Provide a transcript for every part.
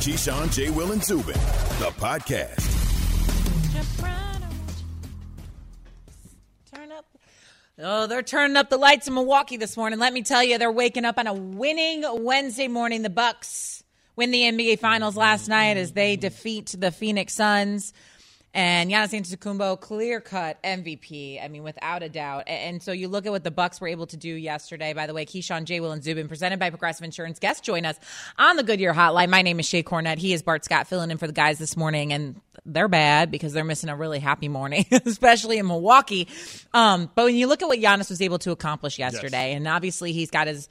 Keyshawn, J. Will, and Zubin, the podcast. Turn up. Oh, they're turning up the lights in Milwaukee this morning. Let me tell you, they're waking up on a winning Wednesday morning. The Bucks win the NBA Finals last night as they defeat the Phoenix Suns. And Giannis Antetokounmpo, clear cut MVP. I mean, without a doubt. And so you look at what the Bucks were able to do yesterday. By the way, Keyshawn, J. Will, and Zubin, presented by Progressive Insurance. Guests join us on the Goodyear Hotline. My name is Shae Cornette. He is Bart Scott, filling in for the guys this morning, and they're bad because they're missing a really happy morning, especially in Milwaukee. Um, but when you look at what Giannis was able to accomplish yesterday, yes. and obviously he's got his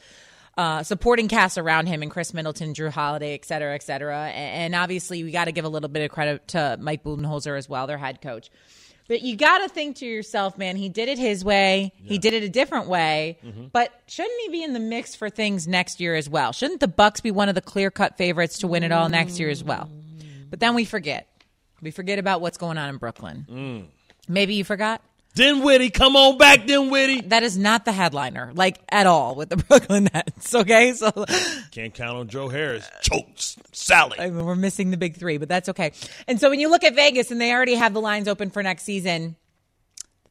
uh, supporting cast around him and Khris Middleton, Jrue Holiday, et cetera, et cetera. And, obviously, we got to give a little bit of credit to Mike Budenholzer as well, their head coach. But you got to think to yourself, man, he did it his way. Yeah. He did it a different way. Mm-hmm. But shouldn't he be in the mix for things next year as well? Shouldn't the Bucks be one of the clear-cut favorites to win it all next year as well? But then we forget. We forget about what's going on in Brooklyn. Mm. Maybe you forgot? Dinwiddie, come on back, Dinwiddie. That is not the headliner, like at all, with the Brooklyn Nets. Okay, so can't count on Joe Harris. Chokes, Sally. I mean, we're missing the big three, but that's okay. And so when you look at Vegas, and they already have the lines open for next season.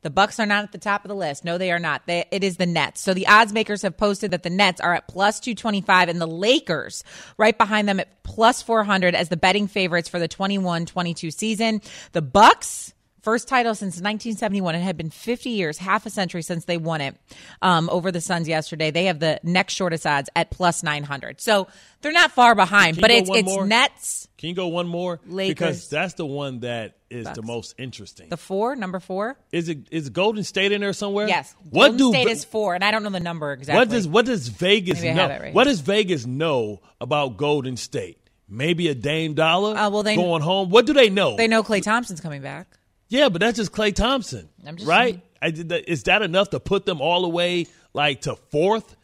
The Bucks are not at the top of the list. No, they are not. They, it is the Nets. So the odds makers have posted that the Nets are at plus 225 and the Lakers right behind them at plus 400 as the betting favorites for the 21-22 season. The Bucks First title since 1971. It had been 50 years, half a century since they won it um, over the Suns yesterday. They have the next shortest odds at plus 900. So they're not far behind, but it's it's more? Nets. Can you go one more? Lakers. Because that's the one that is Bucks. the most interesting. The four, number four. Is it is Golden State in there somewhere? Yes. What Golden do State is four, and I don't know the number exactly. What does what does Vegas know? Right what does Vegas know about Golden State? Maybe a Dame Dollar uh, well, they, going home. What do they know? They know Klay Thompson's coming back. Yeah, but that's just Klay Thompson, right? I, is that enough to put them all the way like to fourth?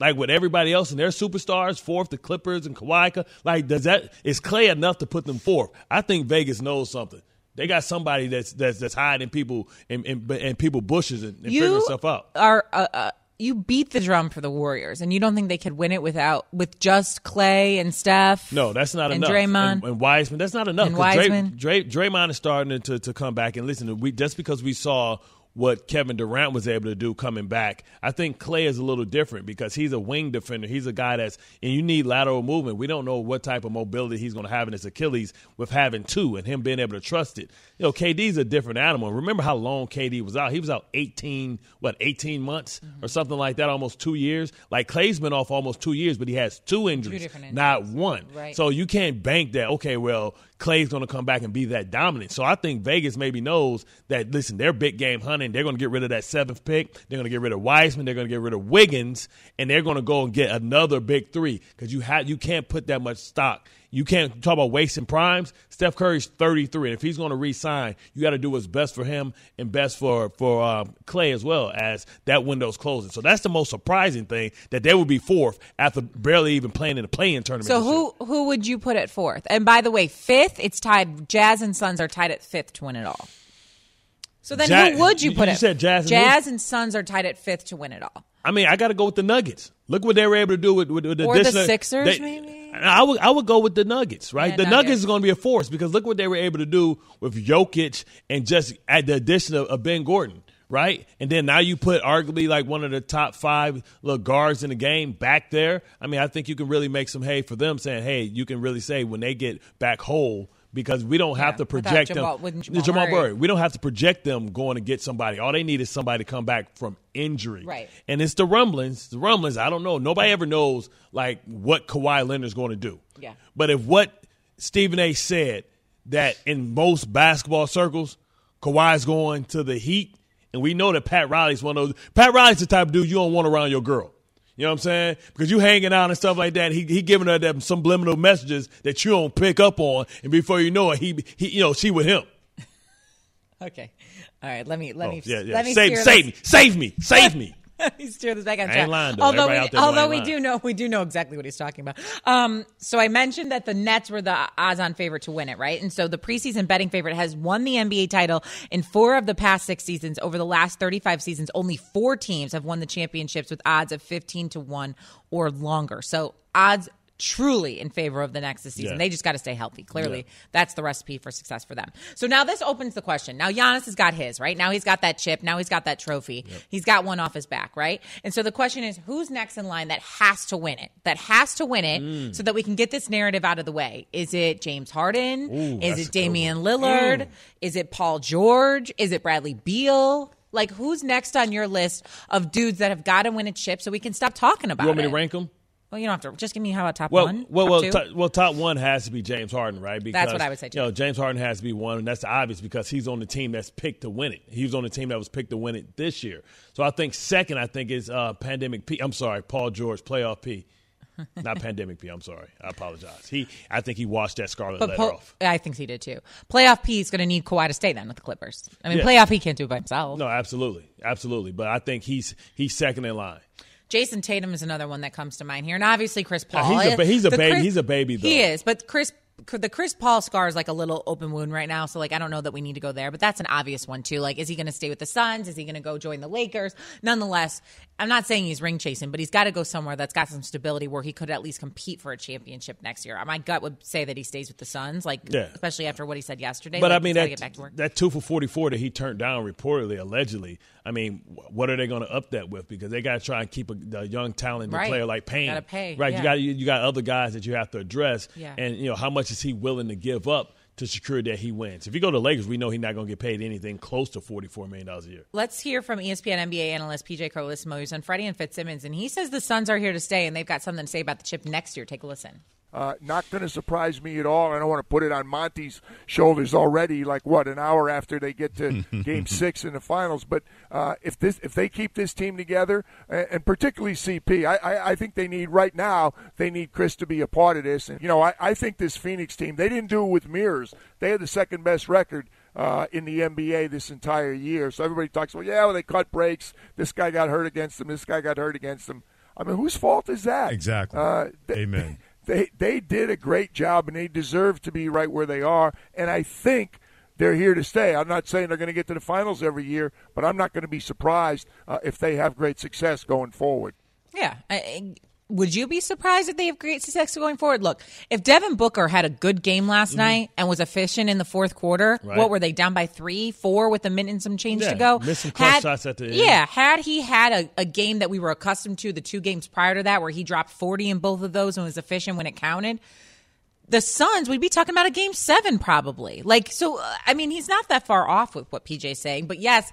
Like with everybody else and their superstars, fourth, the Clippers and Kawhi. Like, does that is Klay enough to put them fourth? I think Vegas knows something. They got somebody that's that's, that's hiding people and and, people bushes and, and figuring stuff out. Are uh, uh, you beat the drum for the Warriors, and you don't think they could win it without with just Klay and Steph? No, that's not and enough. Draymond and, and Wiseman, that's not enough. And Wiseman, Dray, Dray, Draymond is starting to to come back. And listen, we just because we saw what Kevin Durant was able to do coming back. I think Klay is a little different because he's a wing defender. He's a guy that's and you need lateral movement. We don't know what type of mobility he's going to have in his Achilles with having two and him being able to trust it. You know, KD's a different animal. Remember how long KD was out? He was out 18, what, 18 months mm-hmm. or something like that, almost 2 years. Like Klay's been off almost 2 years, but he has two injuries, two injuries. not one. Right. So you can't bank that okay, well, Klay's going to come back and be that dominant. So I think Vegas maybe knows that, listen, they're big game hunting. They're going to get rid of that seventh pick. They're going to get rid of Wiseman. They're going to get rid of Wiggins, and they're going to go and get another big three because you, ha- you can't put that much stock you can't talk about wasting primes. Steph Curry's 33, and if he's going to re-sign, you got to do what's best for him and best for for um, Klay as well as that window's closing. So that's the most surprising thing that they would be fourth after barely even playing in the play-in tournament. So who year. who would you put at fourth? And by the way, fifth, it's tied. Jazz and Suns are tied at fifth to win it all. So then, Jazz, who would you put you it? Said Jazz, Jazz and Suns are tied at fifth to win it all. I mean, I got to go with the Nuggets. Look what they were able to do with, with, with the or the Sixers, they, maybe. I would I would go with the Nuggets, right? Yeah, the Nuggets. Nuggets is going to be a force because look what they were able to do with Jokic and just add the addition of, of Ben Gordon right? And then now you put arguably like one of the top five little guards in the game back there. I mean, I think you can really make some hay for them saying, hey, you can really say when they get back whole, because we don't have yeah, to project Jamal, them. Jamal, Jamal Murray. Murray. We don't have to project them going to get somebody. All they need is somebody to come back from injury. Right. And it's the rumblings. The rumblings. I don't know. Nobody ever knows like what Kawhi Leonard's going to do. Yeah. But if what Stephen A. said that in most basketball circles, Kawhi's going to the Heat, and we know that Pat Riley's one of those. Pat Riley's the type of dude you don't want around your girl. You know what I'm saying? Because you hanging out and stuff like that. He he giving her them subliminal messages that you don't pick up on, and before you know it, he he you know she with him. okay, all right. Let me let oh, me yeah, yeah. let me save save me save me save me. he's steer this back on track. Lying, although we, although we do know we do know exactly what he's talking about. Um, so I mentioned that the Nets were the odds-on favorite to win it, right? And so the preseason betting favorite has won the NBA title in four of the past six seasons. Over the last 35 seasons, only four teams have won the championships with odds of 15 to one or longer. So odds truly in favor of the next season. Yeah. They just got to stay healthy. Clearly, Yeah. that's the recipe for success for them. So now this opens the question. Now Giannis has got his, right? Now he's got that chip. Now he's got that trophy. He's got one off his back, right? And so the question is who's next in line that has to win it? That has to win it Mm. so that we can get this narrative out of the way. Is it James Harden? Ooh, is it Damian. Lillard? Mm. Is it Paul George? Is it Bradley Beal? Like who's next on your list of dudes that have got to win a chip so we can stop talking about it? You want me it? to rank them? Well, you don't have to. Just give me how about top Well, one? well, top well, well. Top one has to be James Harden, right? Because, what I would say, too. You know, James Harden has to be one, and that's obvious because he's on the team that's picked to win it. He was on the team that was picked to win it this year. So I think second, I think is uh, Pandemic P. I'm sorry, Paul George, Playoff P. Not Pandemic P. I'm sorry. I apologize. He, I think he washed that scarlet But letter off. I think he did too. Playoff P is going to need Kawhi to stay then with the Clippers. I mean, Yeah. playoff P can't do it by himself. No, absolutely, absolutely. But I think he's he's second in line. Jayson Tatum is another one that comes to mind here, and obviously Chris Paul. he's a he's a baby- he's a baby, He is, but Chris. The Chris Paul scar is like a little open wound right now, so like I don't know that we need to go there, but that's an obvious one too. Like, is he going to stay with the Suns? Is he going to go join the Lakers? Nonetheless, I'm not saying he's ring chasing, but he's got to go somewhere that's got some stability where he could at least compete for a championship next year. My gut would say that he stays with the Suns, like Yeah. especially after what he said yesterday. But like, I mean that get back to work. that two for forty four that he turned down reportedly, allegedly. I mean, what are they going to up that with? Because they got to try and keep a, the young talented Right. player like Payne. Pay, right? yeah. You got you, you got other guys that you have to address. Yeah. And you know how much is he willing to give up to secure that he wins? If you go to Lakers, we know he's not going to get paid anything close to forty four million dollars a year. Let's hear from ESPN NBA analyst PJ Carlesimo, who's on Freddie and Fitzsimmons, and he says the Suns are here to stay, and they've got something to say about the chip next year. Take a listen. Uh, not going to surprise me at all. I don't want to put it on Monty's shoulders already. Like what, an hour after they get to Game Six in the finals. But uh, if this, if they keep this team together, and, and particularly CP, I, I, I think they need right now. They need Chris to be a part of this. And you know, I, I think this Phoenix team. They didn't do it with mirrors. They had the second best record. Uh, in the NBA this entire year, so everybody talks about, yeah, well, they cut breaks. This guy got hurt against them. This guy got hurt against them. I mean, whose fault is that? Exactly. Uh, Amen. they they did a great job and they deserve to be right where they are and I think they're here to stay. I'm not saying they're going to get to the finals every year, but I'm not going to be surprised uh, if they have great success going forward. Yeah. I- would you be surprised if they have great success going forward? Look, if Devin Booker had a good game last night and was efficient in the fourth quarter, Right. what were they down by three, four with a minute and some change Yeah, to go? some clutch shots at the end. Yeah, had he had a, a game that we were accustomed to the two games prior to that, where he dropped forty in both of those and was efficient when it counted, the Suns, we'd be talking about a game seven probably. Like, so, uh, I mean, he's not that far off with what PJ's saying. But yes,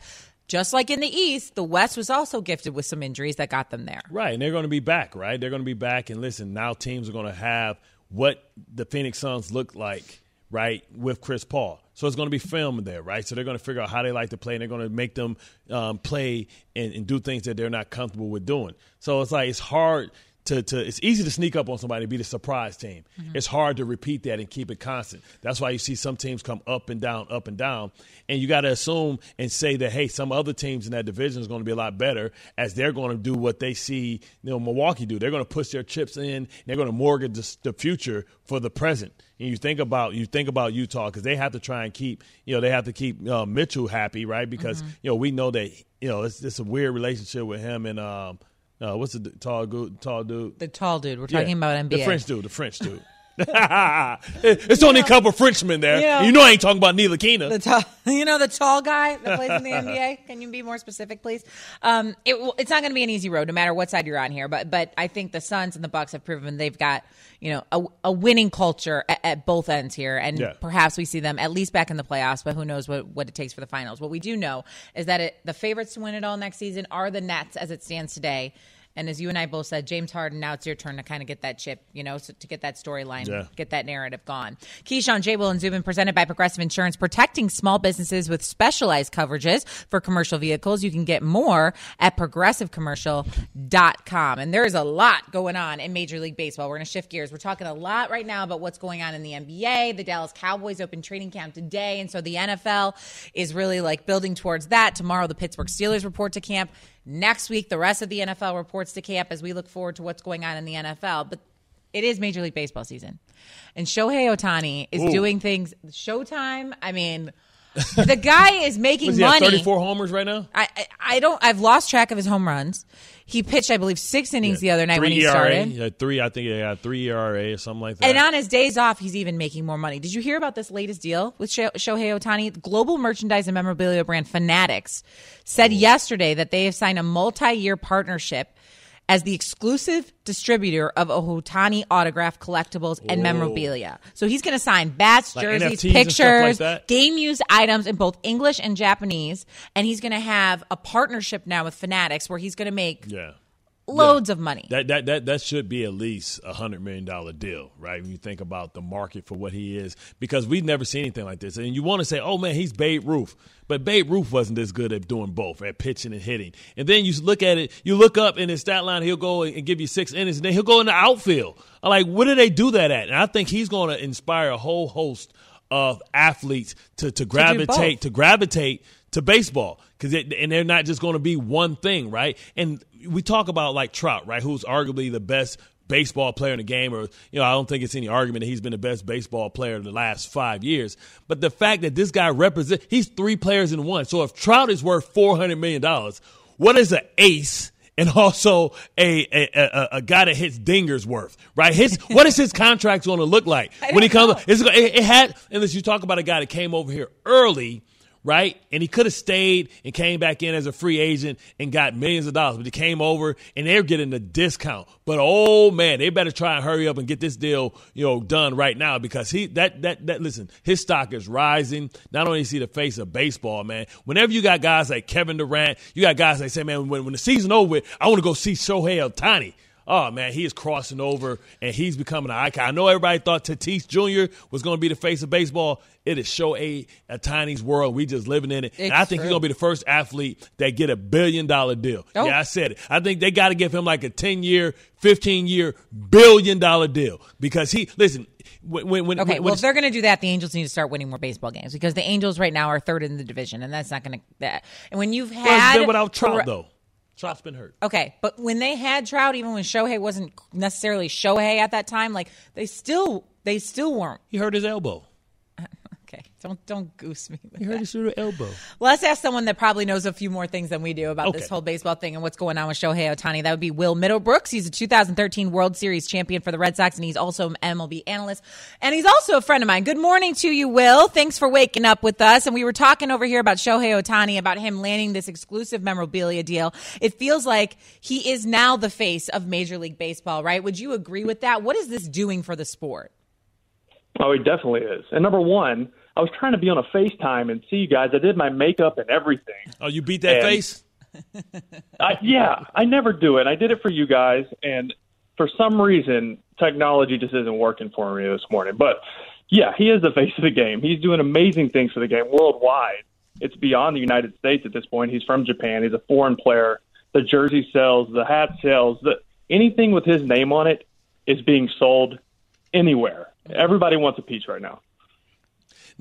just like in the East, the West was also gifted with some injuries that got them there. Right, and they're going to be back, right? They're going to be back. And listen, now teams are going to have what the Phoenix Suns look like, right, with Chris Paul. So it's going to be film there, right? So they're going to figure out how they like to play, and they're going to make them um, play and, and do things that they're not comfortable with doing. So it's like it's hard to, to it's easy to sneak up on somebody and be the surprise team. It's hard to repeat that and keep it constant. That's why you see some teams come up and down, up and down, and you got to assume and say that hey, some other teams in that division is going to be a lot better as they're going to do what they see you know Milwaukee do. They're going to push their chips in. They're going to mortgage the, the future for the present. And you think about you think about Utah because they have to try and keep you know they have to keep uh, Mitchell happy, right? Because you know we know that you know it's, it's a weird relationship with him and um uh, what's the d- tall good tall dude The tall dude. We're talking yeah. about NBA. The French dude, the French dude. it's only a couple Frenchmen there. You know- you know I ain't talking about Neil. The tall, you know, the tall guy that plays in the NBA. Can you be more specific, please? Um, it, it's not going to be an easy road, no matter what side you're on here. But, but I think the Suns and the Bucks have proven they've got, you know, a, a winning culture at, at both ends here, and Yeah. perhaps we see them at least back in the playoffs. But who knows what, what it takes for the finals? What we do know is that it, the favorites to win it all next season are the Nets, as it stands today. And as you and I both said, James Harden, now it's your turn to kind of get that chip, you know, so to get that storyline, Yeah. get that narrative gone. Keyshawn, J. Will, and Zubin presented by Progressive Insurance, protecting small businesses with specialized coverages for commercial vehicles. You can get more at progressivecommercial.com. And there is a lot going on in Major League Baseball. We're going to shift gears. We're talking a lot right now about what's going on in the NBA. The Dallas Cowboys open training camp today. And so the NFL is really like building towards that. Tomorrow, the Pittsburgh Steelers report to camp. Next week, the rest of the NFL reports to camp as we look forward to what's going on in the NFL. But it is Major League Baseball season. And Shohei Ohtani is doing things. Showtime, I mean, the guy is making he money. 34 homers right now? I, I I don't. I've lost track of his home runs. He pitched, I believe, six innings the other night when he ERA, started. Yeah, three, I think he had three ERA or something like that. And on his days off, he's even making more money. Did you hear about this latest deal with Sho- Shohei Ohtani? Global merchandise and memorabilia brand Fanatics said yesterday that they have signed a multi-year partnership as the exclusive distributor of Ohtani autograph collectibles and memorabilia. So he's going to sign bats, Like jerseys, NFTs stuff like pictures, game used items in both English and Japanese, and he's going to have a partnership now with Fanatics where he's going to make yeah. Loads of money. That that that that should be at least a hundred million dollar deal, right? When you think about the market for what he is, because we've never seen anything like this. And you want to say, "Oh man, he's Babe Ruth," but Babe Ruth wasn't as good at doing both, at pitching and hitting. And then you look at it, you look up in his stat line, he'll go and give you six innings, and then he'll go in the outfield. I'm like, what do they do that at? And I think he's going to inspire a whole host of athletes to to gravitate both. to gravitate to baseball because and they're not just going to be one thing, right? And we talk about like Trout, right, who's arguably the best baseball player in the game, or you know, I don't think it's any argument that he's been the best baseball player in the last five years. But the fact that this guy represents, he's three players in one. So if Trout is worth four hundred million dollars, what is an ace? And also a, a, a, a guy that hits dingers worth, right? His what is his contract going to look like when he comes? It's, it, it had, unless you talk about a guy that came over here early, right? And he could have stayed and came back in as a free agent and got millions of dollars, but he came over and they're getting a discount. But oh man, they better try and hurry up and get this deal, you know, done right now because he that that that listen, his stock is rising. Not only is he the face of baseball, man. Whenever you got guys like Kevin Durant, you got guys that say, man, when, when the season over, I want to go see Shohei Ohtani. Oh man, he is crossing over and he's becoming an icon. I know everybody thought Tatis Jr. was going to be the face of baseball. It is Shohei Ohtani's world. We just living in it. and I It's think he's going to be the first athlete that get a billion dollar deal. Oh. Yeah, I said it. I think they got to give him like a ten year, fifteen year, billion dollar deal because he listen. When, when, when, Okay, well, if they're going to do that, the Angels need to start winning more baseball games because the Angels right now are third in the division, and that's not going to. That and when you've Well, it's had been without Trout though. Trout's been hurt. Okay, but when they had Trout, even when Shohei wasn't necessarily Shohei at that time, like they still they still weren't. He hurt his elbow. Okay, don't don't goose me. With He hurt that. his little elbow. Let's ask someone that probably knows a few more things than we do about this whole baseball thing and what's going on with Shohei Ohtani. That would be Will Middlebrooks. He's a 2013 World Series champion for the Red Sox, and he's also an MLB analyst. And he's also a friend of mine. Good morning to you, Will. Thanks for waking up with us. And we were talking over here about Shohei Ohtani, about him landing this exclusive memorabilia deal. It feels like he is now the face of Major League Baseball, right? Would you agree with that? What is this doing for the sport? Oh, he definitely is. And number one, I was trying to be on a FaceTime and see you guys. I did my makeup and everything. Oh, you beat that And- face? I, yeah, I never do it. I did it for you guys, and for some reason, technology just isn't working for me this morning. But yeah, he is the face of the game. He's doing amazing things for the game worldwide. It's beyond the United States at this point. He's from Japan. He's a foreign player. The jersey sells, the hat sells, the anything with his name on it is being sold anywhere. Everybody wants a piece right now.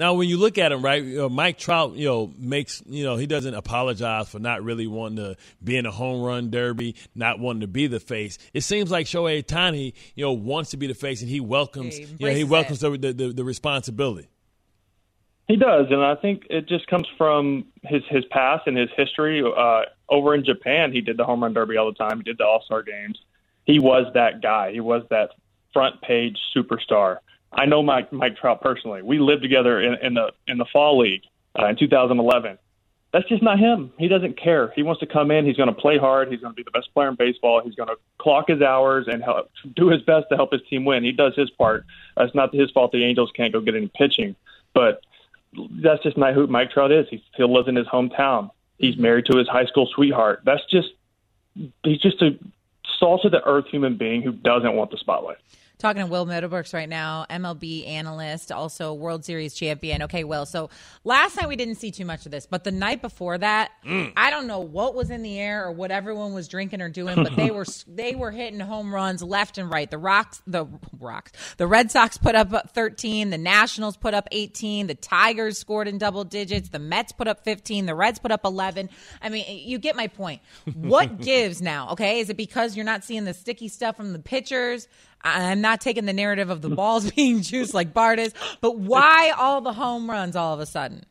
Now, when you look at him, right, you know, Mike Trout, you know, makes, you know, he doesn't apologize for not really wanting to be in a home run derby, not wanting to be the face. It seems like Shohei Ohtani, you know, wants to be the face, and he welcomes, He you know, he welcomes it. the, the, the responsibility. He does, and I think it just comes from his his past and his history. Uh, over in Japan, he did the home run derby all the time. He did the All Star games. He was that guy. He was that front page superstar. I know Mike Mike Trout personally. We lived together in, in the in the fall league uh, in 2011. That's just not him. He doesn't care. He wants to come in. He's going to play hard. He's going to be the best player in baseball. He's going to clock his hours and help, do his best to help his team win. He does his part. It's not his fault the Angels can't go get any pitching, but that's just not who Mike Trout is. He lives in his hometown. He's married to his high school sweetheart. That's just he's just a salt of the earth human being who doesn't want the spotlight. Talking to Will Middlebrooks right now, MLB analyst, also World Series champion. Okay, Will. So last night we didn't see too much of this, but the night before that, mm. I don't know what was in the air or what everyone was drinking or doing, but they were they were hitting home runs left and right. The Rocks, the Rocks, the Red Sox put up 13, the Nationals put up 18, the Tigers scored in double digits, the Mets put up 15, the Reds put up 11. I mean, you get my point. What gives now? Okay, is it because you're not seeing the sticky stuff from the pitchers? I'm not taking the narrative of the balls being juiced like Bart is, but why all the home runs all of a sudden?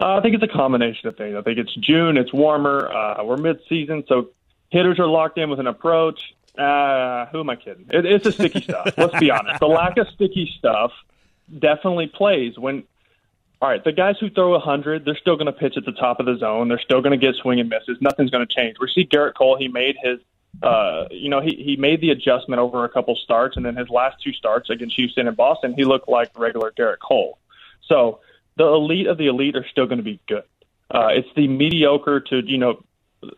Uh, I think it's a combination of things. I think it's June, it's warmer, uh, we're mid-season, so hitters are locked in with an approach. Uh, who am I kidding? It, it's the sticky stuff. Let's be honest. The lack of sticky stuff definitely plays when. All right, the guys who throw 100, they're still going to pitch at the top of the zone. They're still going to get swing and misses. Nothing's going to change. We see Gerrit Cole. He made his uh, you know, he, he made the adjustment over a couple starts, and then his last two starts against Houston and Boston, he looked like regular Derek Cole. So the elite of the elite are still going to be good. Uh, it's the mediocre to, you know,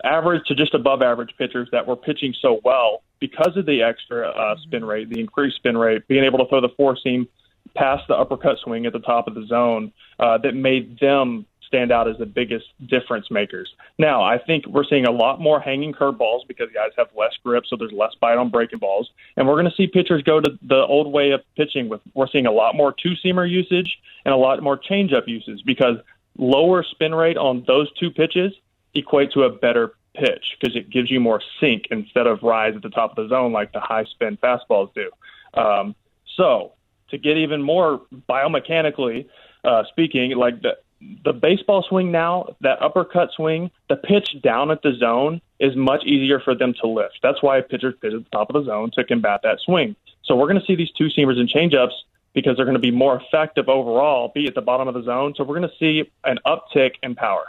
average to just above average pitchers that were pitching so well because of the extra uh, spin rate, the increased spin rate, being able to throw the four seam past the uppercut swing at the top of the zone uh, that made them stand out as the biggest difference makers. Now, I think we're seeing a lot more hanging curveballs because guys have less grip, so there's less bite on breaking balls. And we're going to see pitchers go to the old way of pitching. With we're seeing a lot more two seamer usage and a lot more changeup usage because lower spin rate on those two pitches equate to a better pitch because it gives you more sink instead of rise at the top of the zone like the high spin fastballs do. Um, so to get even more biomechanically uh, speaking, like the the baseball swing now, that uppercut swing, the pitch down at the zone is much easier for them to lift. That's why pitchers pitch at the top of the zone to combat that swing. So we're going to see these two seamers and changeups because they're going to be more effective overall, be at the bottom of the zone. So we're going to see an uptick in power.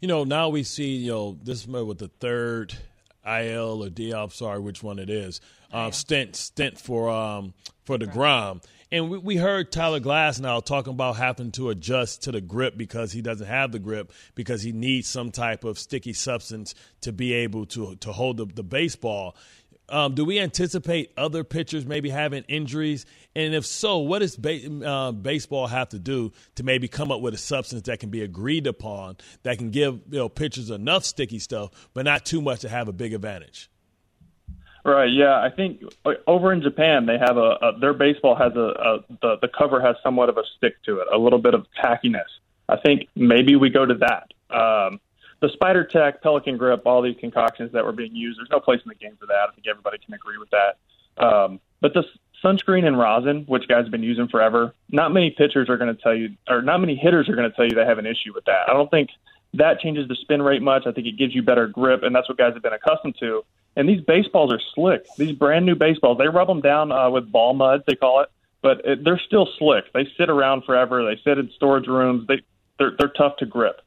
You know, now we see, you know, this with the third IL or DL, sorry which one it is, uh, stint stint for um for deGrom. And we, we heard Tyler Glasnow talking about having to adjust to the grip because he doesn't have the grip because he needs some type of sticky substance to be able to to hold the, the baseball. Um, do we anticipate other pitchers maybe having injuries? And if so, what does ba- uh, baseball have to do to maybe come up with a substance that can be agreed upon that can give you know pitchers enough sticky stuff, but not too much to have a big advantage? Right. Yeah, I think over in Japan they have a, a their baseball has a, a the the cover has somewhat of a stick to it, a little bit of tackiness. I think maybe we go to that. Um, the Spider Tack, Pelican Grip, all these concoctions that were being used, there's no place in the game for that. I think everybody can agree with that. Um, but the sunscreen and rosin, which guys have been using forever, not many pitchers are going to tell you, or not many hitters are going to tell you they have an issue with that. I don't think that changes the spin rate much. I think it gives you better grip, and that's what guys have been accustomed to. And these baseballs are slick. These brand new baseballs, they rub them down uh, with ball mud, they call it, but it, they're still slick. They sit around forever. They sit in storage rooms. They they're, they're tough to grip.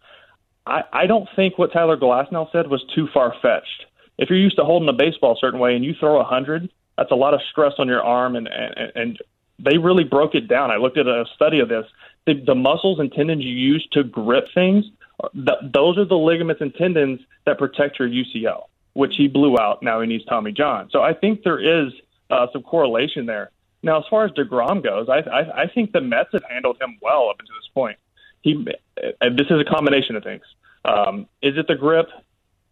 I, I don't think what Tyler Glasnow said was too far fetched. If you're used to holding a baseball a certain way and you throw a hundred, that's a lot of stress on your arm, and, and and they really broke it down. I looked at a study of this. The, the muscles and tendons you use to grip things, th- those are the ligaments and tendons that protect your UCL which he blew out. Now he needs Tommy John. So I think there is uh, some correlation there. Now, as far as deGrom goes, I, I, I think the Mets have handled him well up until this point. He, this is a combination of things. Um, is it the grip?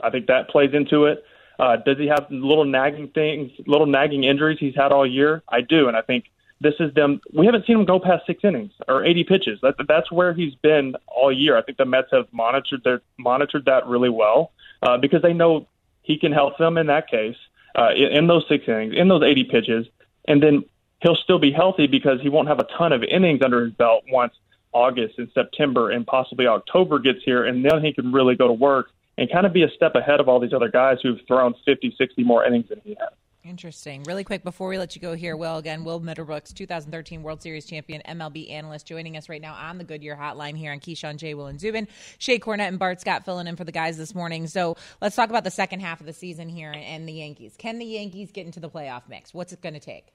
I think that plays into it. Uh, does he have little nagging things, little nagging injuries he's had all year? I do, and I think this is them. We haven't seen him go past six innings or 80 pitches. That, that's where he's been all year. I think the Mets have monitored their monitored that really well uh, because they know he can help them in that case uh, in, in those six innings, in those 80 pitches, and then he'll still be healthy because he won't have a ton of innings under his belt once August and September and possibly October gets here, and then he can really go to work and kind of be a step ahead of all these other guys who've thrown 50, 60 more innings than he has. Interesting. Really quick before we let you go here, Will, again, Will Middlebrooks, 2013 World Series champion, MLB analyst, joining us right now on the Goodyear Hotline here on Keyshawn J. Will and Zubin. Shae Cornette and Bart Scott filling in for the guys this morning. So let's talk about the second half of the season here and the Yankees. Can the Yankees get into the playoff mix? What's it going to take?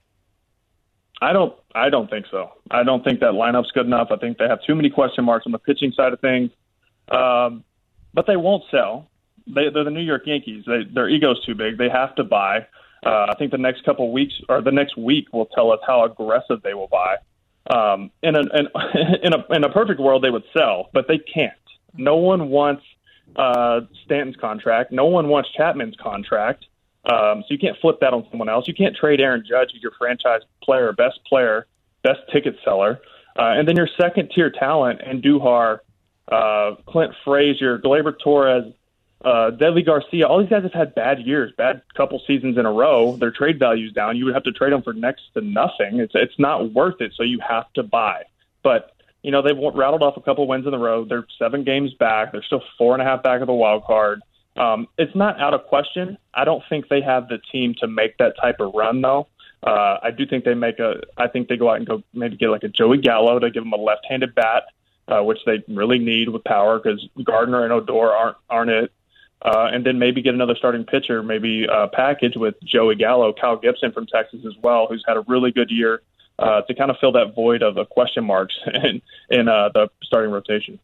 I don't. I don't think so. I don't think that lineup's good enough. I think they have too many question marks on the pitching side of things. Um, but they won't sell. They, they're the New York Yankees. They, their ego's too big. They have to buy. Uh, I think the next couple weeks or the next week will tell us how aggressive they will buy. Um, in, a, in, in, a, in a perfect world, they would sell, but they can't. No one wants uh, Stanton's contract. No one wants Chapman's contract. Um, so you can't flip that on someone else. You can't trade Aaron Judge, who's your franchise player, best player, best ticket seller, uh, and then your second tier talent and Duhar, uh, Clint Frazier, Gleyber Torres, uh, Deivi Garcia, all these guys have had bad years, bad couple seasons in a row. Their trade value's down. You would have to trade them for next to nothing. It's it's not worth it. So you have to buy. But you know, they've rattled off a couple wins in the road. They're seven games back. They're still four and a half back of the wild card. Um, it's not out of question. I don't think they have the team to make that type of run, though. Uh, I do think they make a. I think they go out and go maybe get like a Joey Gallo to give them a left-handed bat, uh, which they really need with power because Gardner and Odor aren't aren't it. Uh, and then maybe get another starting pitcher, maybe a package with Joey Gallo, Kyle Gibson from Texas as well, who's had a really good year uh, to kind of fill that void of the question marks in in uh, the starting rotation.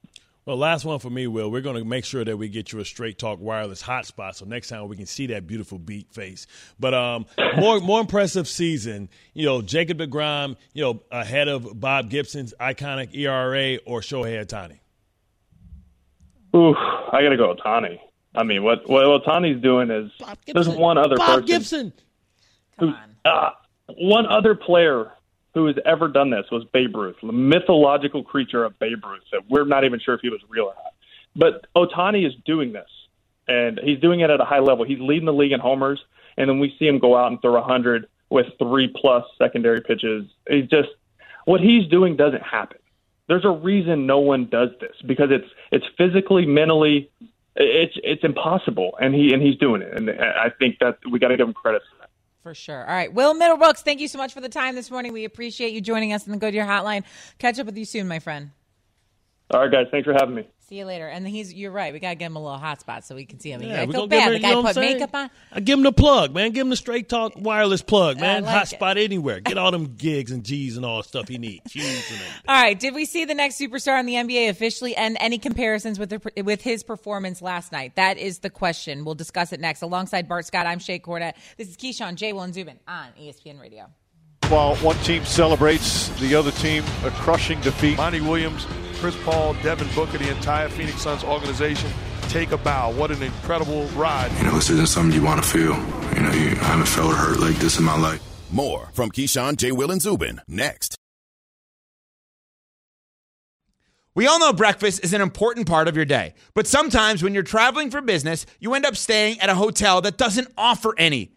Well, last one for me, Will. We're going to make sure that we get you a straight talk wireless hotspot, so next time we can see that beautiful beat face. But um, more more impressive season. You know, Jacob deGrom. You know, ahead of Bob Gibson's iconic ERA or Shohei Ohtani. Ooh, I got to go Ohtani. I mean, what what Ohtani's doing is there's one other Bob person Gibson. who uh, one other player who has ever done this was Babe Ruth, the mythological creature of Babe Ruth. That we're not even sure if he was real or not. But Ohtani is doing this, and he's doing it at a high level. He's leading the league in homers, and then we see him go out and throw a hundred with three plus secondary pitches. He's just what he's doing doesn't happen. There's a reason no one does this because it's it's physically, mentally, it's it's impossible, and he and he's doing it. And I think that we got to give him credit for that. For sure. All right. Will Middlebrooks, thank you so much for the time this morning. We appreciate you joining us in the Goodyear Hotline. Catch up with you soon, my friend. All right, guys. Thanks for having me. See you later. And he's you're right. We gotta give him a little hotspot so we can see him. Yeah, I we feel bad. him- the you guy put makeup on. I give him the plug, man. Give him the straight talk wireless plug, man. like Hotspot anywhere. Get all them gigs and G's and all the stuff he needs. And. All right. Did we see the next superstar in the NBA officially and any comparisons with the, with his performance last night? That is the question. We'll discuss it next. Alongside Bart Scott, I'm Shae Cornette. This is Keyshawn J. Will and Zubin on ESPN Radio. While one team celebrates, the other team a crushing defeat. Monty Williams, Chris Paul, Devin Booker, the entire Phoenix Suns organization take a bow. What an incredible ride. You know, this isn't something you want to feel. You know, you, I haven't felt hurt like this in my life. More from Keyshawn, J. Will, and Zubin next. We all know breakfast is an important part of your day, but sometimes when you're traveling for business, you end up staying at a hotel that doesn't offer any.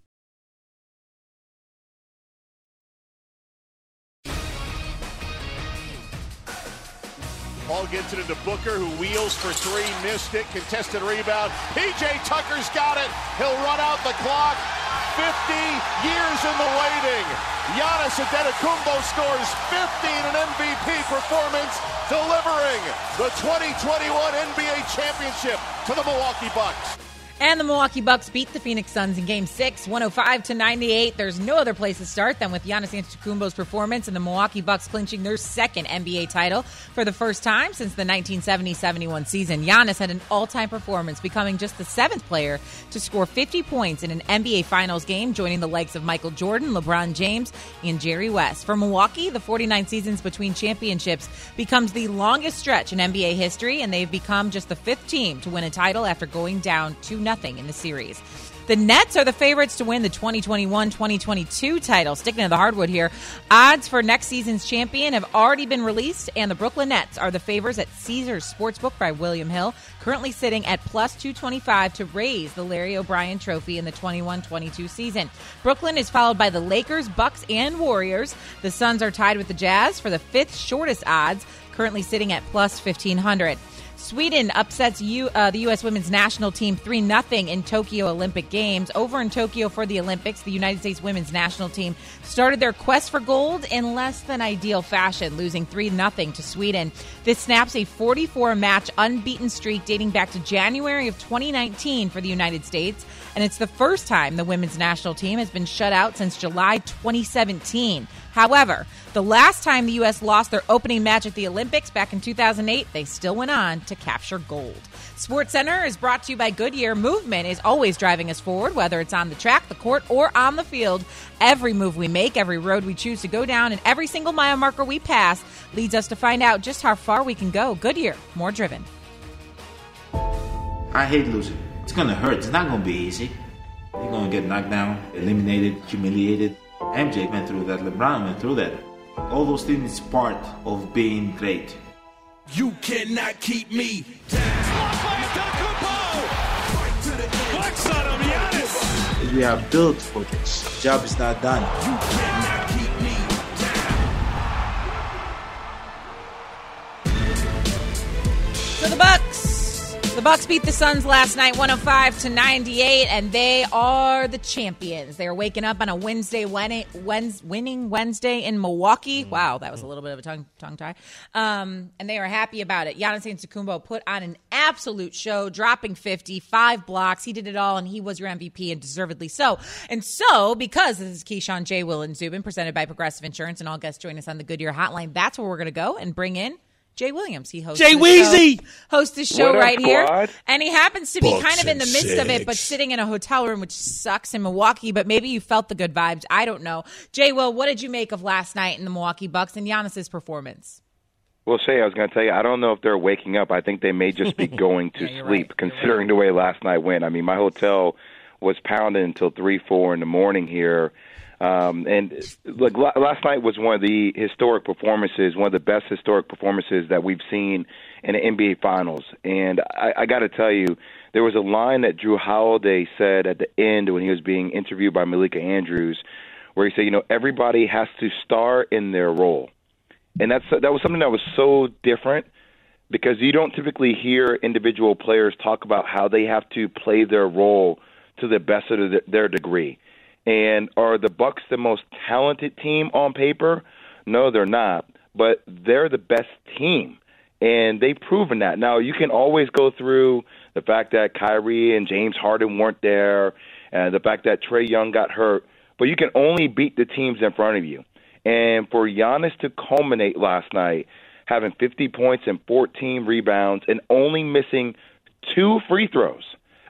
Paul gets it into Booker, who wheels for three, missed it, contested rebound. PJ Tucker's got it. He'll run out the clock. 50 years in the waiting. Giannis Antetokounmpo scores 50 in an MVP performance, delivering the 2021 NBA championship to the Milwaukee Bucks. And the Milwaukee Bucks beat the Phoenix Suns in Game Six, 105 to 98. There's no other place to start than with Giannis Antetokounmpo's performance and the Milwaukee Bucks clinching their second NBA title for the first time since the 1970-71 season. Giannis had an all-time performance, becoming just the seventh player to score 50 points in an NBA Finals game, joining the likes of Michael Jordan, LeBron James, and Jerry West. For Milwaukee, the 49 seasons between championships becomes the longest stretch in NBA history, and they've become just the fifth team to win a title after going down 2 nothing in the series. The Nets are the favorites to win the 2021-2022 title. Sticking to the hardwood here, odds for next season's champion have already been released, and the Brooklyn Nets are the favors at Caesars Sportsbook by William Hill, currently sitting at plus 225 to raise the Larry O'Brien Trophy in the 21-22 season. Brooklyn is followed by the Lakers, Bucks, and Warriors. The Suns are tied with the Jazz for the fifth shortest odds, currently sitting at plus 1500. Sweden upsets U, uh, the U.S. women's national team 3 0 in Tokyo Olympic Games. Over in Tokyo for the Olympics, the United States women's national team started their quest for gold in less than ideal fashion, losing 3 0 to Sweden. This snaps a 44 match unbeaten streak dating back to January of 2019 for the United States, and it's the first time the women's national team has been shut out since July 2017. However, the last time the U.S. lost their opening match at the Olympics back in 2008, they still went on to capture gold. Sports Center is brought to you by Goodyear. Movement is always driving us forward, whether it's on the track, the court, or on the field. Every move we make, every road we choose to go down, and every single mile marker we pass leads us to find out just how far we can go. Goodyear, more driven. I hate losing. It's going to hurt. It's not going to be easy. You're going to get knocked down, eliminated, humiliated. MJ went through that. LeBron went through that. All those things is part of being great. You cannot keep me down. We are built for this. Job is not done. The Bucks beat the Suns last night 105 to 98 and they are the champions. They are waking up on a Wednesday winning Wednesday in Milwaukee. Wow, that was a little bit of a tongue tongue tie. Um, and they are happy about it. Giannis Antetokounmpo put on an absolute show, dropping 50, five blocks. He did it all and he was your MVP and deservedly so. And so, because this is Keyshawn J. Will and Zubin presented by Progressive Insurance and all guests join us on the Goodyear hotline, that's where we're going to go and bring in Jay Williams. He hosts Jay Weezy! show, hosts the show What up, right here, and he happens to be Bucks kind of in the and midst of it, but sitting in a hotel room, which sucks in Milwaukee. But maybe you felt the good vibes. I don't know. Jay, Will, what did you make of last night in the Milwaukee Bucks and Giannis's performance? Well, Shae, I was going to tell you, I don't know if they're waking up. I think they may just be going to Yeah, sleep, right. You're considering the way last night went. I mean, my hotel was pounding until three, four in the morning here. Um, and look, last night was one of the historic performances, one of the best historic performances that we've seen in the NBA Finals. And I, I got to tell you, there was a line that Jrue Holiday said at the end when he was being interviewed by Malika Andrews, where he said, "You know, everybody has to star in their role." and that's that was something that was so different because you don't typically hear individual players talk about how they have to play their role to the best of their degree. And are the Bucks the most talented team on paper? No, they're not, but they're the best team. And they've proven that. Now, you can always go through the fact that Kyrie and James Harden weren't there, and the fact that Trae Young got hurt, but you can only beat the teams in front of you. And for Giannis to culminate last night, having 50 points and 14 rebounds and only missing two free throws.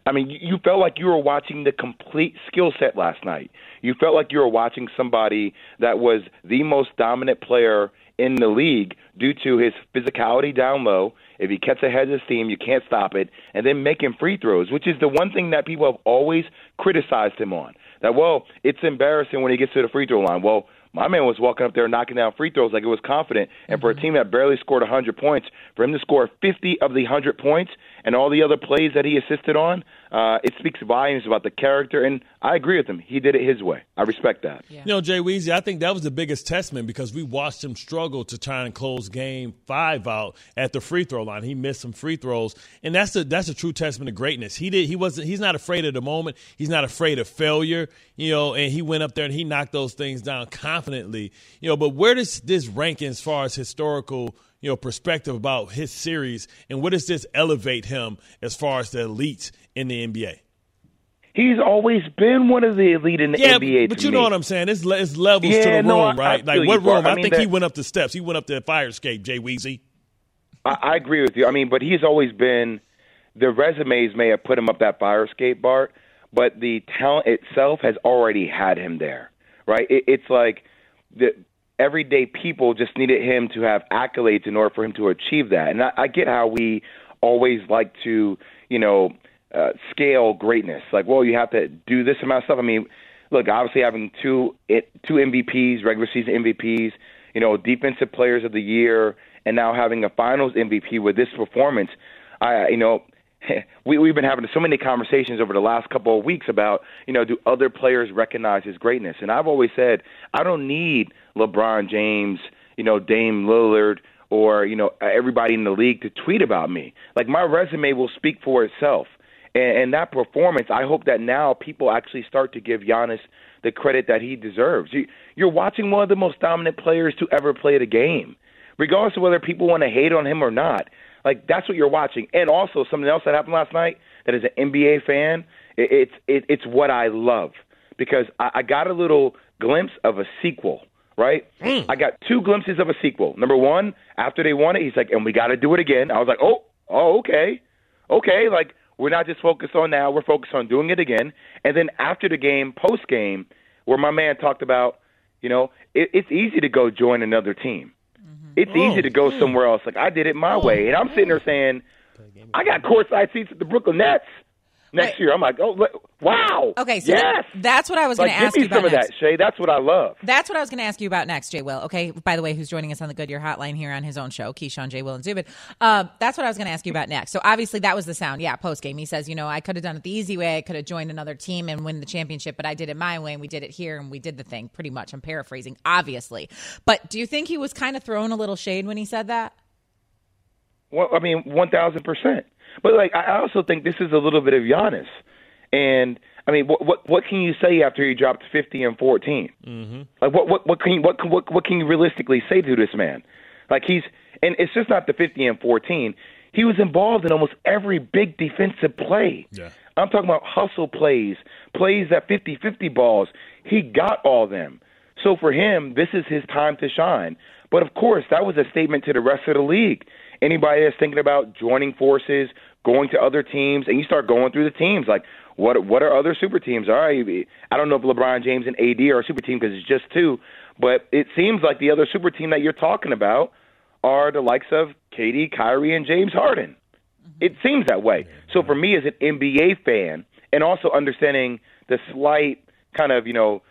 I mean, you felt like you were watching the complete skill set last night. You felt like you were watching somebody that was the most dominant player in the league due to his physicality down low. If he gets ahead of the steam, you can't stop it, and then making free throws, which is the one thing that people have always criticized him on. That well, it's embarrassing when he gets to the free throw line. Well, my man was walking up there knocking down free throws like it was confident. And for a mm-hmm. team that barely scored 100 points, for him to score 50 of the 100 points and all the other plays that he assisted on, uh, it speaks volumes about the character. And I agree with him. He did it his way. I respect that. Yeah. You know, Jay Weezy, I think that was the biggest testament because we watched him struggle to try and close game five out at the free throw line. He missed some free throws, and that's a that's a true testament of greatness. He did he wasn't he's not afraid of the moment. He's not afraid of failure. You know, and he went up there and he knocked those things down confidently. You know, but where does this rank as far as historical? You know, perspective about his series, and what does this elevate him as far as the elites in the NBA? He's always been one of the elite in the Yeah, NBA. but to you me. know what I'm saying. It's, it's levels to Yeah, the no, room, I- I right? feel like what room? I I, mean, think he went up the steps. He went up the fire escape. Jay Weezy. I, I agree with you. I mean, but he's always been the resumes may have put him up that fire escape, Bart, but the talent itself has already had him there, right? It, it's like the everyday people just needed him to have accolades in order for him to achieve that. And I, I get how we always like to, you know, uh, scale greatness. Like, well, you have to do this amount of stuff. I mean, look, obviously having two it, two MVPs, regular season MVPs, you know, defensive players of the year, and now having a Finals MVP with this performance. I, you know, we, we've been having so many conversations over the last couple of weeks about, you know, do other players recognize his greatness? And I've always said I don't need LeBron James, you know, Dame Lillard, or you know everybody in the league to tweet about me. Like my resume will speak for itself. And, and that performance, I hope that now people actually start to give Giannis the credit that he deserves. You, you're watching one of the most dominant players to ever play the game, regardless of whether people want to hate on him or not. Like that's what you're watching. And also something else that happened last night. That as an NBA fan, it, it's it, it's what I love because I, I got a little glimpse of a sequel. Right? Mm. I got two glimpses of a sequel. Number one, after they won it, he's like, "And we got to do it again." I was like, "Oh, oh, okay, okay." Like we're not just focused on now; we're focused on doing it again. And then after the game, post game, where my man talked about, you know, it, it's easy to go join another team. It's oh, easy to go somewhere else. Like I did it my oh, way, and I'm sitting there saying, I got courtside seats at the Brooklyn Nets next year. I'm like, oh, wow. Okay, so yes. that's what I was going like, to ask you about. Give me some next. of that, Shae. That's what I love. That's what I was going to ask you about next, Jay Will. Okay, by the way, who's joining us on the Goodyear Hotline here on his own show, Keyshawn, Jay Will, and Zubin. Uh, that's what I was going to ask you about next. So obviously that was the sound. Yeah, post game, he says, you know, I could have done it the easy way. I could have joined another team and win the championship, but I did it my way, and we did it here, and we did the thing. Pretty much, I'm paraphrasing, obviously. But do you think he was kind of throwing a little shade when he said that? Well, I mean, one thousand percent. But like, I also think this is a little bit of Giannis. And I mean, what what what can you say after he dropped fifty and 14 mm-hmm. Like, what what what can you, what what what can you realistically say to this man? Like he's and it's just not the fifty and fourteen. He was involved in almost every big defensive play. Yeah. I'm talking about hustle plays, plays that 50-50 balls. He got all them. So for him, this is his time to shine. But of course, that was a statement to the rest of the league. Anybody that's thinking about joining forces, going to other teams, and you start going through the teams like what what are other super teams? All right, I don't know if LeBron James and AD are a super team because it's just two, but it seems like the other super team that you're talking about are the likes of KD, Kyrie, and James Harden. Mm-hmm. It seems that way. So for me as an NBA fan, and also understanding the slight kind of you know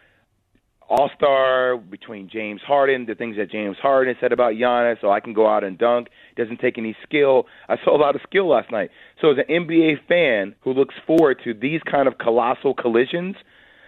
all star between James Harden, the things that James Harden said about Giannis, so I can go out and dunk. Doesn't take any skill. I saw a lot of skill last night. So as an NBA fan who looks forward to these kind of colossal collisions,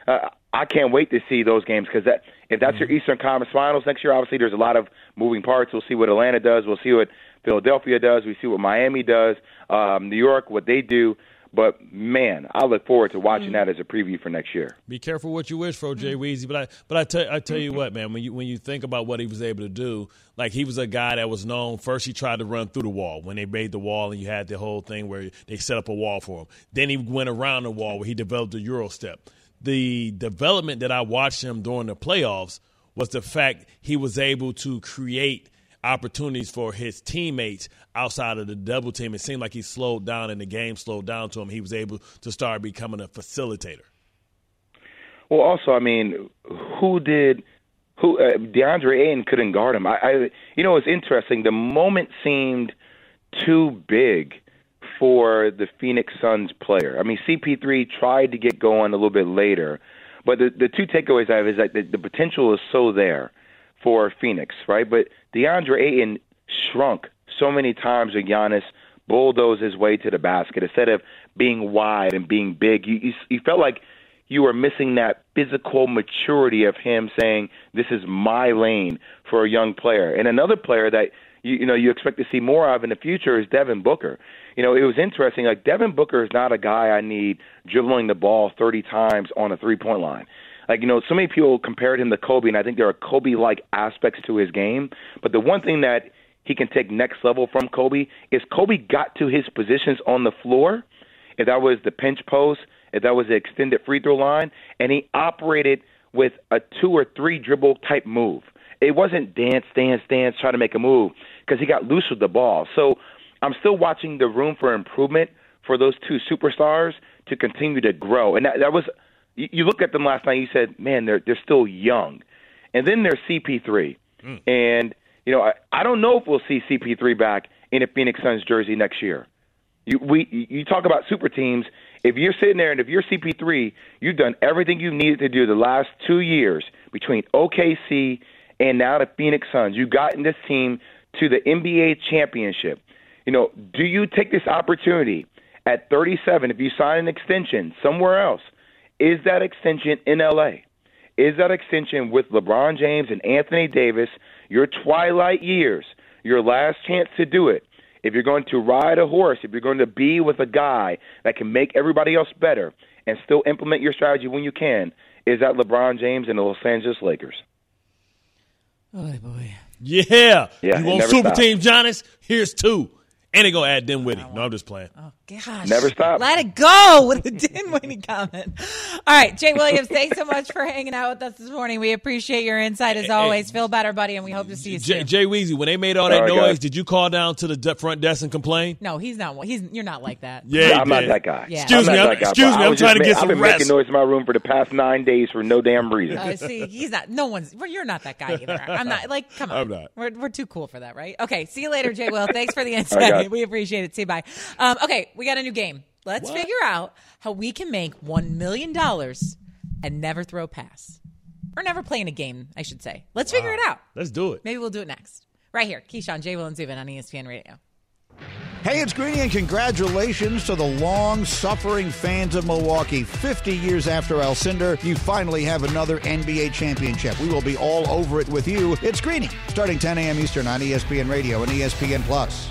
uh, I can't wait to see those games because that if that's your Eastern Conference Finals next year, obviously there's a lot of moving parts. We'll see what Atlanta does. We'll see what Philadelphia does. We see what Miami does. Um, New York, what they do. But man, I look forward to watching mm. that as a preview for next year. Be careful what you wish for, Jay Weezy. But I, but I tell, I tell you what, man. When you when you think about what he was able to do, like he was a guy that was known. First, he tried to run through the wall when they made the wall, and you had the whole thing where they set up a wall for him. Then he went around the wall where he developed a euro step. The development that I watched him during the playoffs was the fact he was able to create opportunities for his teammates outside of the double team. It seemed like he slowed down and the game slowed down to him. He was able to start becoming a facilitator. Well, also, I mean, who did who uh, DeAndre Ayton couldn't guard him? I, I, you know, it's interesting. The moment seemed too big for the Phoenix Suns player. I mean, CP3 tried to get going a little bit later, but the the two takeaways I have is that the, the potential is so there for Phoenix, right? But DeAndre Ayton shrunk so many times when Giannis bulldozed his way to the basket. Instead of being wide and being big, you, you, you felt like you were missing that physical maturity of him saying, "This is my lane" for a young player. And another player that you, you know you expect to see more of in the future is Devin Booker. You know, it was interesting. Like Devin Booker is not a guy I need dribbling the ball 30 times on a three-point line. Like, you know, so many people compared him to Kobe, and I think there are Kobe like aspects to his game. But the one thing that he can take next level from Kobe is Kobe got to his positions on the floor, if that was the pinch post, if that was the extended free throw line, and he operated with a two or three dribble type move. It wasn't dance, dance, dance, try to make a move because he got loose with the ball. So I'm still watching the room for improvement for those two superstars to continue to grow. And that, that was you, look at them last night. You said, "Man, they're they're still young," and then there's CP3, mm. and you know I, I don't know if we'll see CP3 back in a Phoenix Suns jersey next year. You we you talk about super teams. If you're sitting there and if you're CP3, you've done everything you needed to do the last two years between OKC and now the Phoenix Suns. You've gotten this team to the NBA championship. You know, do you take this opportunity at 37 if you sign an extension somewhere else? Is that extension in LA? Is that extension with LeBron James and Anthony Davis, your twilight years, your last chance to do it? If you're going to ride a horse, if you're going to be with a guy that can make everybody else better and still implement your strategy when you can, is that LeBron James and the Los Angeles Lakers? Oh boy. Yeah. Yeah, you want super stops. team, Giannis? Here's two. And they gonna add Dinwiddie. No, I'm just playing. Oh. Gosh. Never stop. Let it go with the Dinwiddie comment. All right, Jay Williams, thanks so much for hanging out with us this morning. We appreciate your insight as always. Feel better, buddy, and we hope to see you Jay, soon. Jay Weezy, when they made all that All right, noise, guys. did you call down to the de- front desk and complain? no, he's not. He's you're not like that. Yeah, he I'm not that guy. Yeah. Excuse I'm me, not I'm- that guy, excuse me, I I'm trying just to get ma- some I've been rest. making noise in my room for the past nine days for no damn reason. Uh, see, he's not. No one's. Well, you're not that guy either. I'm not. Like, come on. I'm not. We're, we're too cool for that, right? Okay. See you later, Jay. Will. Thanks for the insight. right, we appreciate it. See you. Bye. Um, okay, we got a new game. Let's figure out how we can make one million dollars and never throw a pass, or never play in a game. I should say. Let's figure it out. Let's do it. Maybe we'll do it next. Right here, Keyshawn, Jay Will, and Zubin on ESPN Radio. Hey, it's Greeny, and congratulations to the long suffering fans of Milwaukee. 50 years after Alcindor, you finally have another NBA championship. We will be all over it with you. It's Greeny, starting 10 a.m. Eastern on ESPN Radio and ESPN Plus.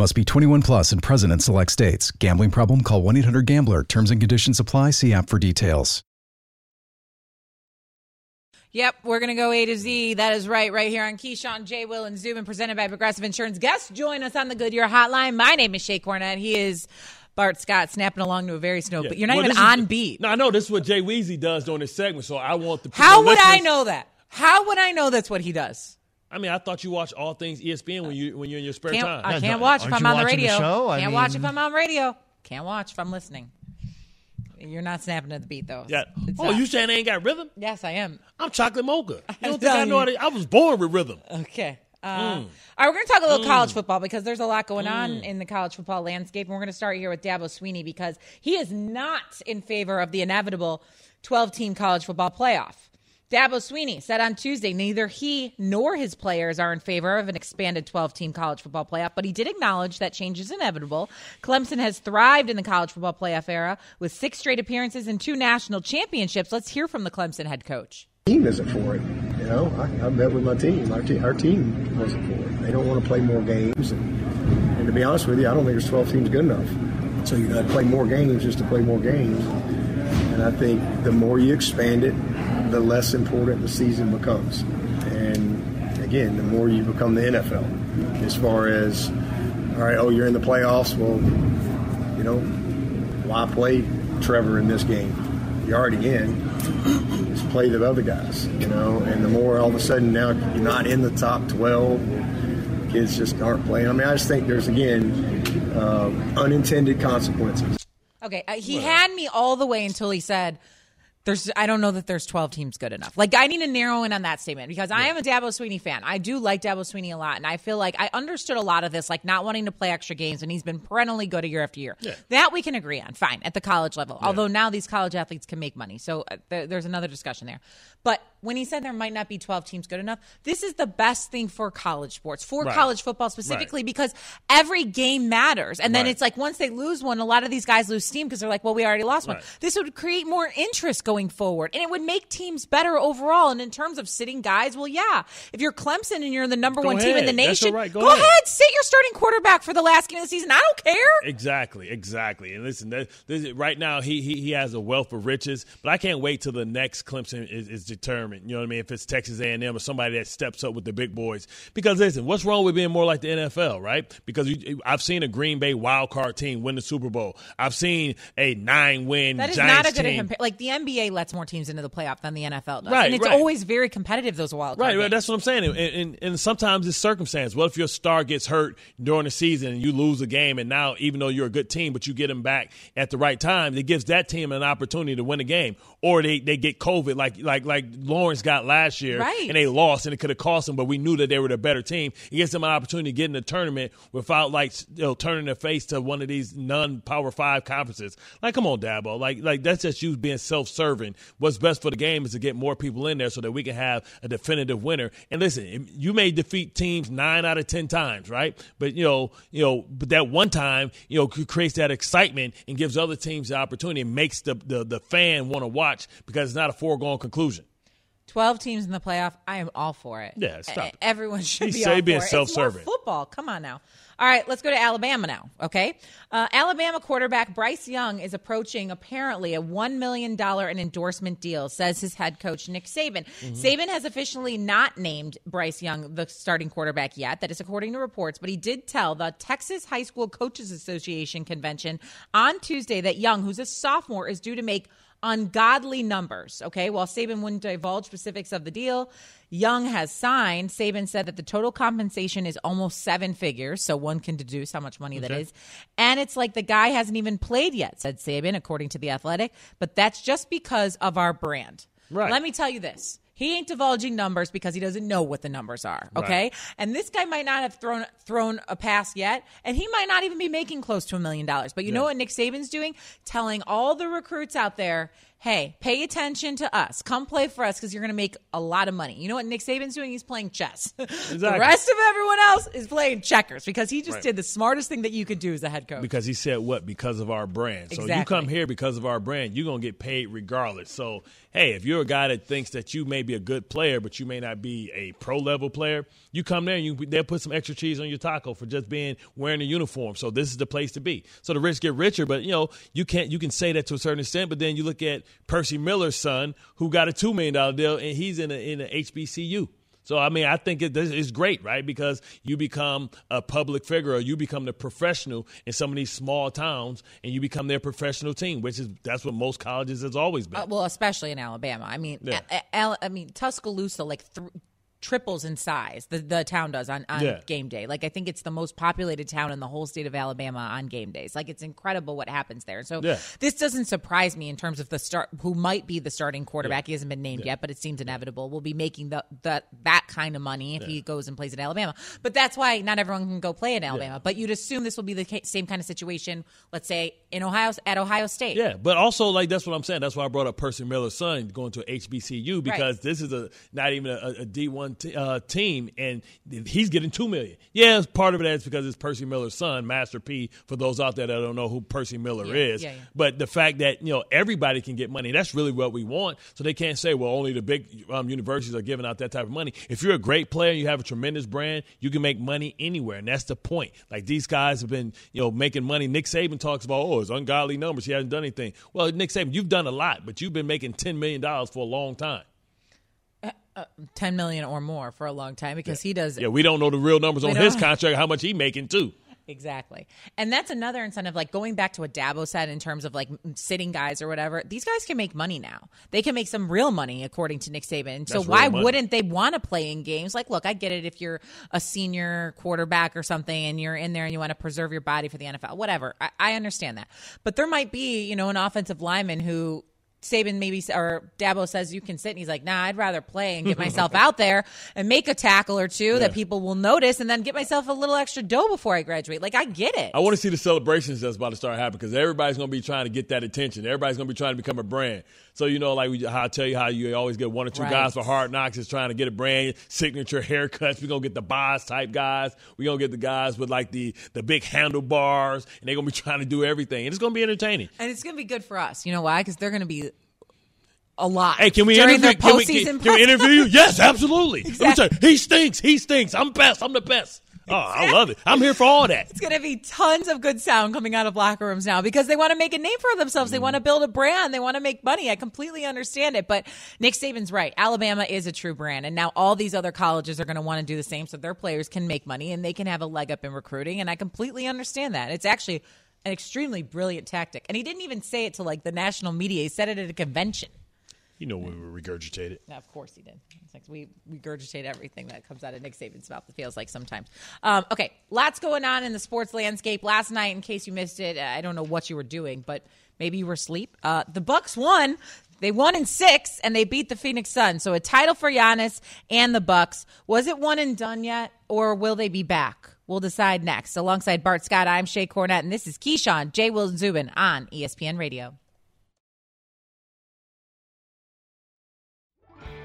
Must be 21 plus and present in select states. Gambling problem? Call 1 800 Gambler. Terms and conditions apply. See app for details. Yep, we're going to go A to Z. That is right, right here on Keyshawn, J. Will, and Zubin, presented by Progressive Insurance. Guests join us on the Goodyear Hotline. My name is Shae Cornette. He is Bart Scott, snapping along to a very snow, but you're not Well, even this is- on beat. No, I know this is what Jay Weezy does during his segment, so I want the How the would I know that? How would I know that's what he does? I mean, I thought you watch all things ESPN when you when you're in your spare Can't, time. I can't watch if I'm on the radio. can't watch if I'm on radio. Can't watch if I'm listening. You're not snapping at the beat though. Yeah. It's Oh, not. you saying I ain't got rhythm? Yes, I am. I'm chocolate mocha. You don't think I know how to, I was born with rhythm. Okay. Uh, Mm. All right, we're going to talk a little Mm. college football because there's a lot going on Mm. in the college football landscape. And we're going to start here with Dabo Swinney because he is not in favor of the inevitable 12 team college football playoff. Dabo Swinney said on Tuesday neither he nor his players are in favor of an expanded 12 team college football playoff, but he did acknowledge that change is inevitable. Clemson has thrived in the college football playoff era with six straight appearances and two national championships. Let's hear from the Clemson head coach. team isn't for it. You know, I, I met with my team. Our, te- our team wasn't for it. They don't want to play more games. And, and to be honest with you, I don't think there's 12 teams good enough. So you got to play more games just to play more games. And I think the more you expand it, the less important the season becomes. And again, the more you become the NFL. As far as, all right, oh, you're in the playoffs. Well, you know, why play Trevor in this game? You're already in just play the other guys, you know. And the more all of a sudden now you're not in the top 12, kids just aren't playing. I mean, I just think there's again uh, unintended consequences. Okay, uh, he had me all the way until he said There's, I don't know that there's 12 teams good enough. Like, I need to narrow in on that statement because I am a Dabo Swinney fan. I do like Dabo Swinney a lot, and I feel like I understood a lot of this, like not wanting to play extra games, and he's been perennially good year after year. Yeah. That we can agree on, fine, at the college level. Although now these college athletes can make money, so uh, there, there's another discussion there. But when he said there might not be 12 teams good enough, this is the best thing for college sports, for Right. college football specifically, because every game matters. And then Right. it's like once they lose one, a lot of these guys lose steam because they're like, well, we already lost one. This would create more interest going forward, and it would make teams better overall. And in terms of sitting guys, well, yeah, if you're Clemson and you're the number Go one team in the nation, right. Go go, ahead. ahead, sit your starting quarterback for the last game of the season. I don't care. Exactly, exactly. And listen, that, this, right now he, he he has a wealth of riches, but I can't wait till the next Clemson is, is determined. You know what I mean? If it's Texas A&M or somebody that steps up with the big boys, because listen, what's wrong with being more like the NFL, right? Because you, I've seen a Green Bay wild card team win the Super Bowl. I've seen a nine win That is Giants not a good team. compare. Like the NBA lets more teams into the playoff than the NFL does, Right, and it's right. always very competitive. Those wild Right, right. That's what I'm saying. And, and, and sometimes it's circumstance. What if your star gets hurt during the season and you lose a game, and now even though you're a good team, but you get him back at the right time, it gives that team an opportunity to win a game. Or they, they get COVID like like like Lawrence got last year, Right. and they lost, and it could have cost them, but we knew that they were the better team. It gives them an opportunity to get in the tournament without like you know turning their face to one of these non-power five conferences. Like, come on, Dabo. Like like that's just you being self-serving. What's best for the game is to get more people in there so that we can have a definitive winner. And listen, you may defeat teams nine out of ten times, right? But you know, you know, but that one time, you know, creates that excitement and gives other teams the opportunity and makes the the, the fan want to watch because it's not a foregone conclusion. 12 teams in the playoff. I am all for it. Yeah, stop E- Everyone should You be all for it. It's more self-serving. football. Come on now. All right, let's go to Alabama now. Okay, uh, Alabama quarterback Bryce Young is approaching apparently a one million dollar an endorsement deal, says his head coach Nick Saban. Mm-hmm. Saban has officially not named Bryce Young the starting quarterback yet. That is according to reports, but he did tell the Texas High School Coaches Association convention on Tuesday that Young, who's a sophomore, is due to make ungodly numbers. Okay, while Saban wouldn't divulge specifics of the deal, Young has signed. Saban said that the total compensation is almost seven figures, so one can deduce how much money that Okay. is. And it's like the guy hasn't even played yet, said Saban, according to the Athletic. But that's just because of our brand. Right. Let me tell you this. He ain't divulging numbers because he doesn't know what the numbers are. Okay, Right. and this guy might not have thrown thrown a pass yet, and he might not even be making close to a million dollars. But you know what Nick Saban's doing? Telling all the recruits out there, "Hey, pay attention to us. Come play for us because you're going to make a lot of money." You know what Nick Saban's doing? He's playing chess. the rest of everyone else is playing checkers because he just Right. did the smartest thing that you could do as a head coach. Because he said what? Because of our brand. So you come here because of our brand, you're gonna get paid regardless. So hey, if you're a guy that thinks that you may be a good player, but you may not be a pro level player, you come there and you they'll put some extra cheese on your taco for just being wearing a uniform. So this is the place to be. So the rich get richer, but you know, you can't you can say that to a certain extent, but then you look at Percy Miller's son who got a two million dollar deal and he's in a in a HBCU. So I mean, I think it is great, right? Because you become a public figure, or you become the professional in some of these small towns, and you become their professional team, which is that's what most colleges has always been. Uh, well, especially in Alabama. I mean, Yeah. A- A- I mean Tuscaloosa like th- triples in size. The the town does on, on Yeah. game day. Like I think it's the most populated town in the whole state of Alabama on game days. Like it's incredible what happens there. So Yeah. this doesn't surprise me in terms of the start who might be the starting quarterback. He hasn't been named yet, but it seems inevitable. We'll be making the, the that kind of money if he goes and plays at Alabama. But that's why not everyone can go play in Alabama. But you'd assume this will be the ca- same kind of situation. Let's say in Ohio at Ohio State. Yeah, but also like that's what I'm saying. That's why I brought up Percy Miller's son going to HBCU because this is a not even a, a D1 t- uh, team, and he's getting two million. Yeah, part of it is because it's Percy Miller's son, Master P. For those out there that don't know who Percy Miller Yeah, is, yeah, yeah. but the fact that you know everybody can get money, that's really what we want. So they can't say, well, only the big um, universities are giving out that type of money. If you're a great player, you have a tremendous brand, you can make money anywhere, and that's the point. Like these guys have been, you know, making money. Nick Saban talks about, oh, it's ungodly numbers. He hasn't done anything. Well, Nick Saban, you've done a lot, but you've been making ten million dollars for a long time. Uh, ten million or more for a long time because he does Yeah, we don't know the real numbers on his contract, how much he making too. exactly. And that's another incentive, like going back to what Dabo said in terms of like sitting guys or whatever. These guys can make money now. They can make some real money, according to Nick Saban. So why money. wouldn't they want to play in games? Like, look, I get it if you're a senior quarterback or something and you're in there and you want to preserve your body for the NFL, whatever. I, I understand that. But there might be, you know, an offensive lineman who Saban maybe or Dabo says you can sit, and he's like, "Nah, I'd rather play and get myself out there and make a tackle or two that people will notice, and then get myself a little extra dough before I graduate." Like I get it. I want to see the celebrations that's about to start happening because everybody's going to be trying to get that attention. Everybody's going to be trying to become a brand. So you know, like we, how I tell you how you always get one or two Right. guys for Hard Knocks is trying to get a brand signature haircuts. We're gonna get the boss type guys. We're gonna get the guys with like the the big handlebars, and they're gonna be trying to do everything. And it's gonna be entertaining. And it's going to be good for us. You know why? Because they're going to be a lot. Hey, can we during interview? Can we, can, can we interview you? Yes, absolutely. Let me Exactly. tell you, he stinks. He stinks. I'm best. I'm the best. Oh, I love it. I'm here for all that. It's going to be tons of good sound coming out of locker rooms now because they want to make a name for themselves. They mm. want to build a brand. They want to make money. I completely understand it. But Nick Saban's right. Alabama is a true brand. And now all these other colleges are going to want to do the same so their players can make money and they can have a leg up in recruiting. And I completely understand that. It's actually an extremely brilliant tactic. And he didn't even say it to like the national media, he said it at a convention. You know we were regurgitated. No, of course he did. It's like we regurgitate everything that comes out of Nick Saban's mouth. It feels like sometimes. Um, okay, lots going on in the sports landscape. Last night, in case you missed it, I don't know what you were doing, but maybe you were asleep. Uh, the Bucks won. They won in six, and they beat the Phoenix Suns. So a title for Giannis and the Bucks. Was it one and done yet, or will they be back? We'll decide next. Alongside Bart Scott, I'm Shae Cornette, and this is Keyshawn J. Will Zubin on ESPN Radio.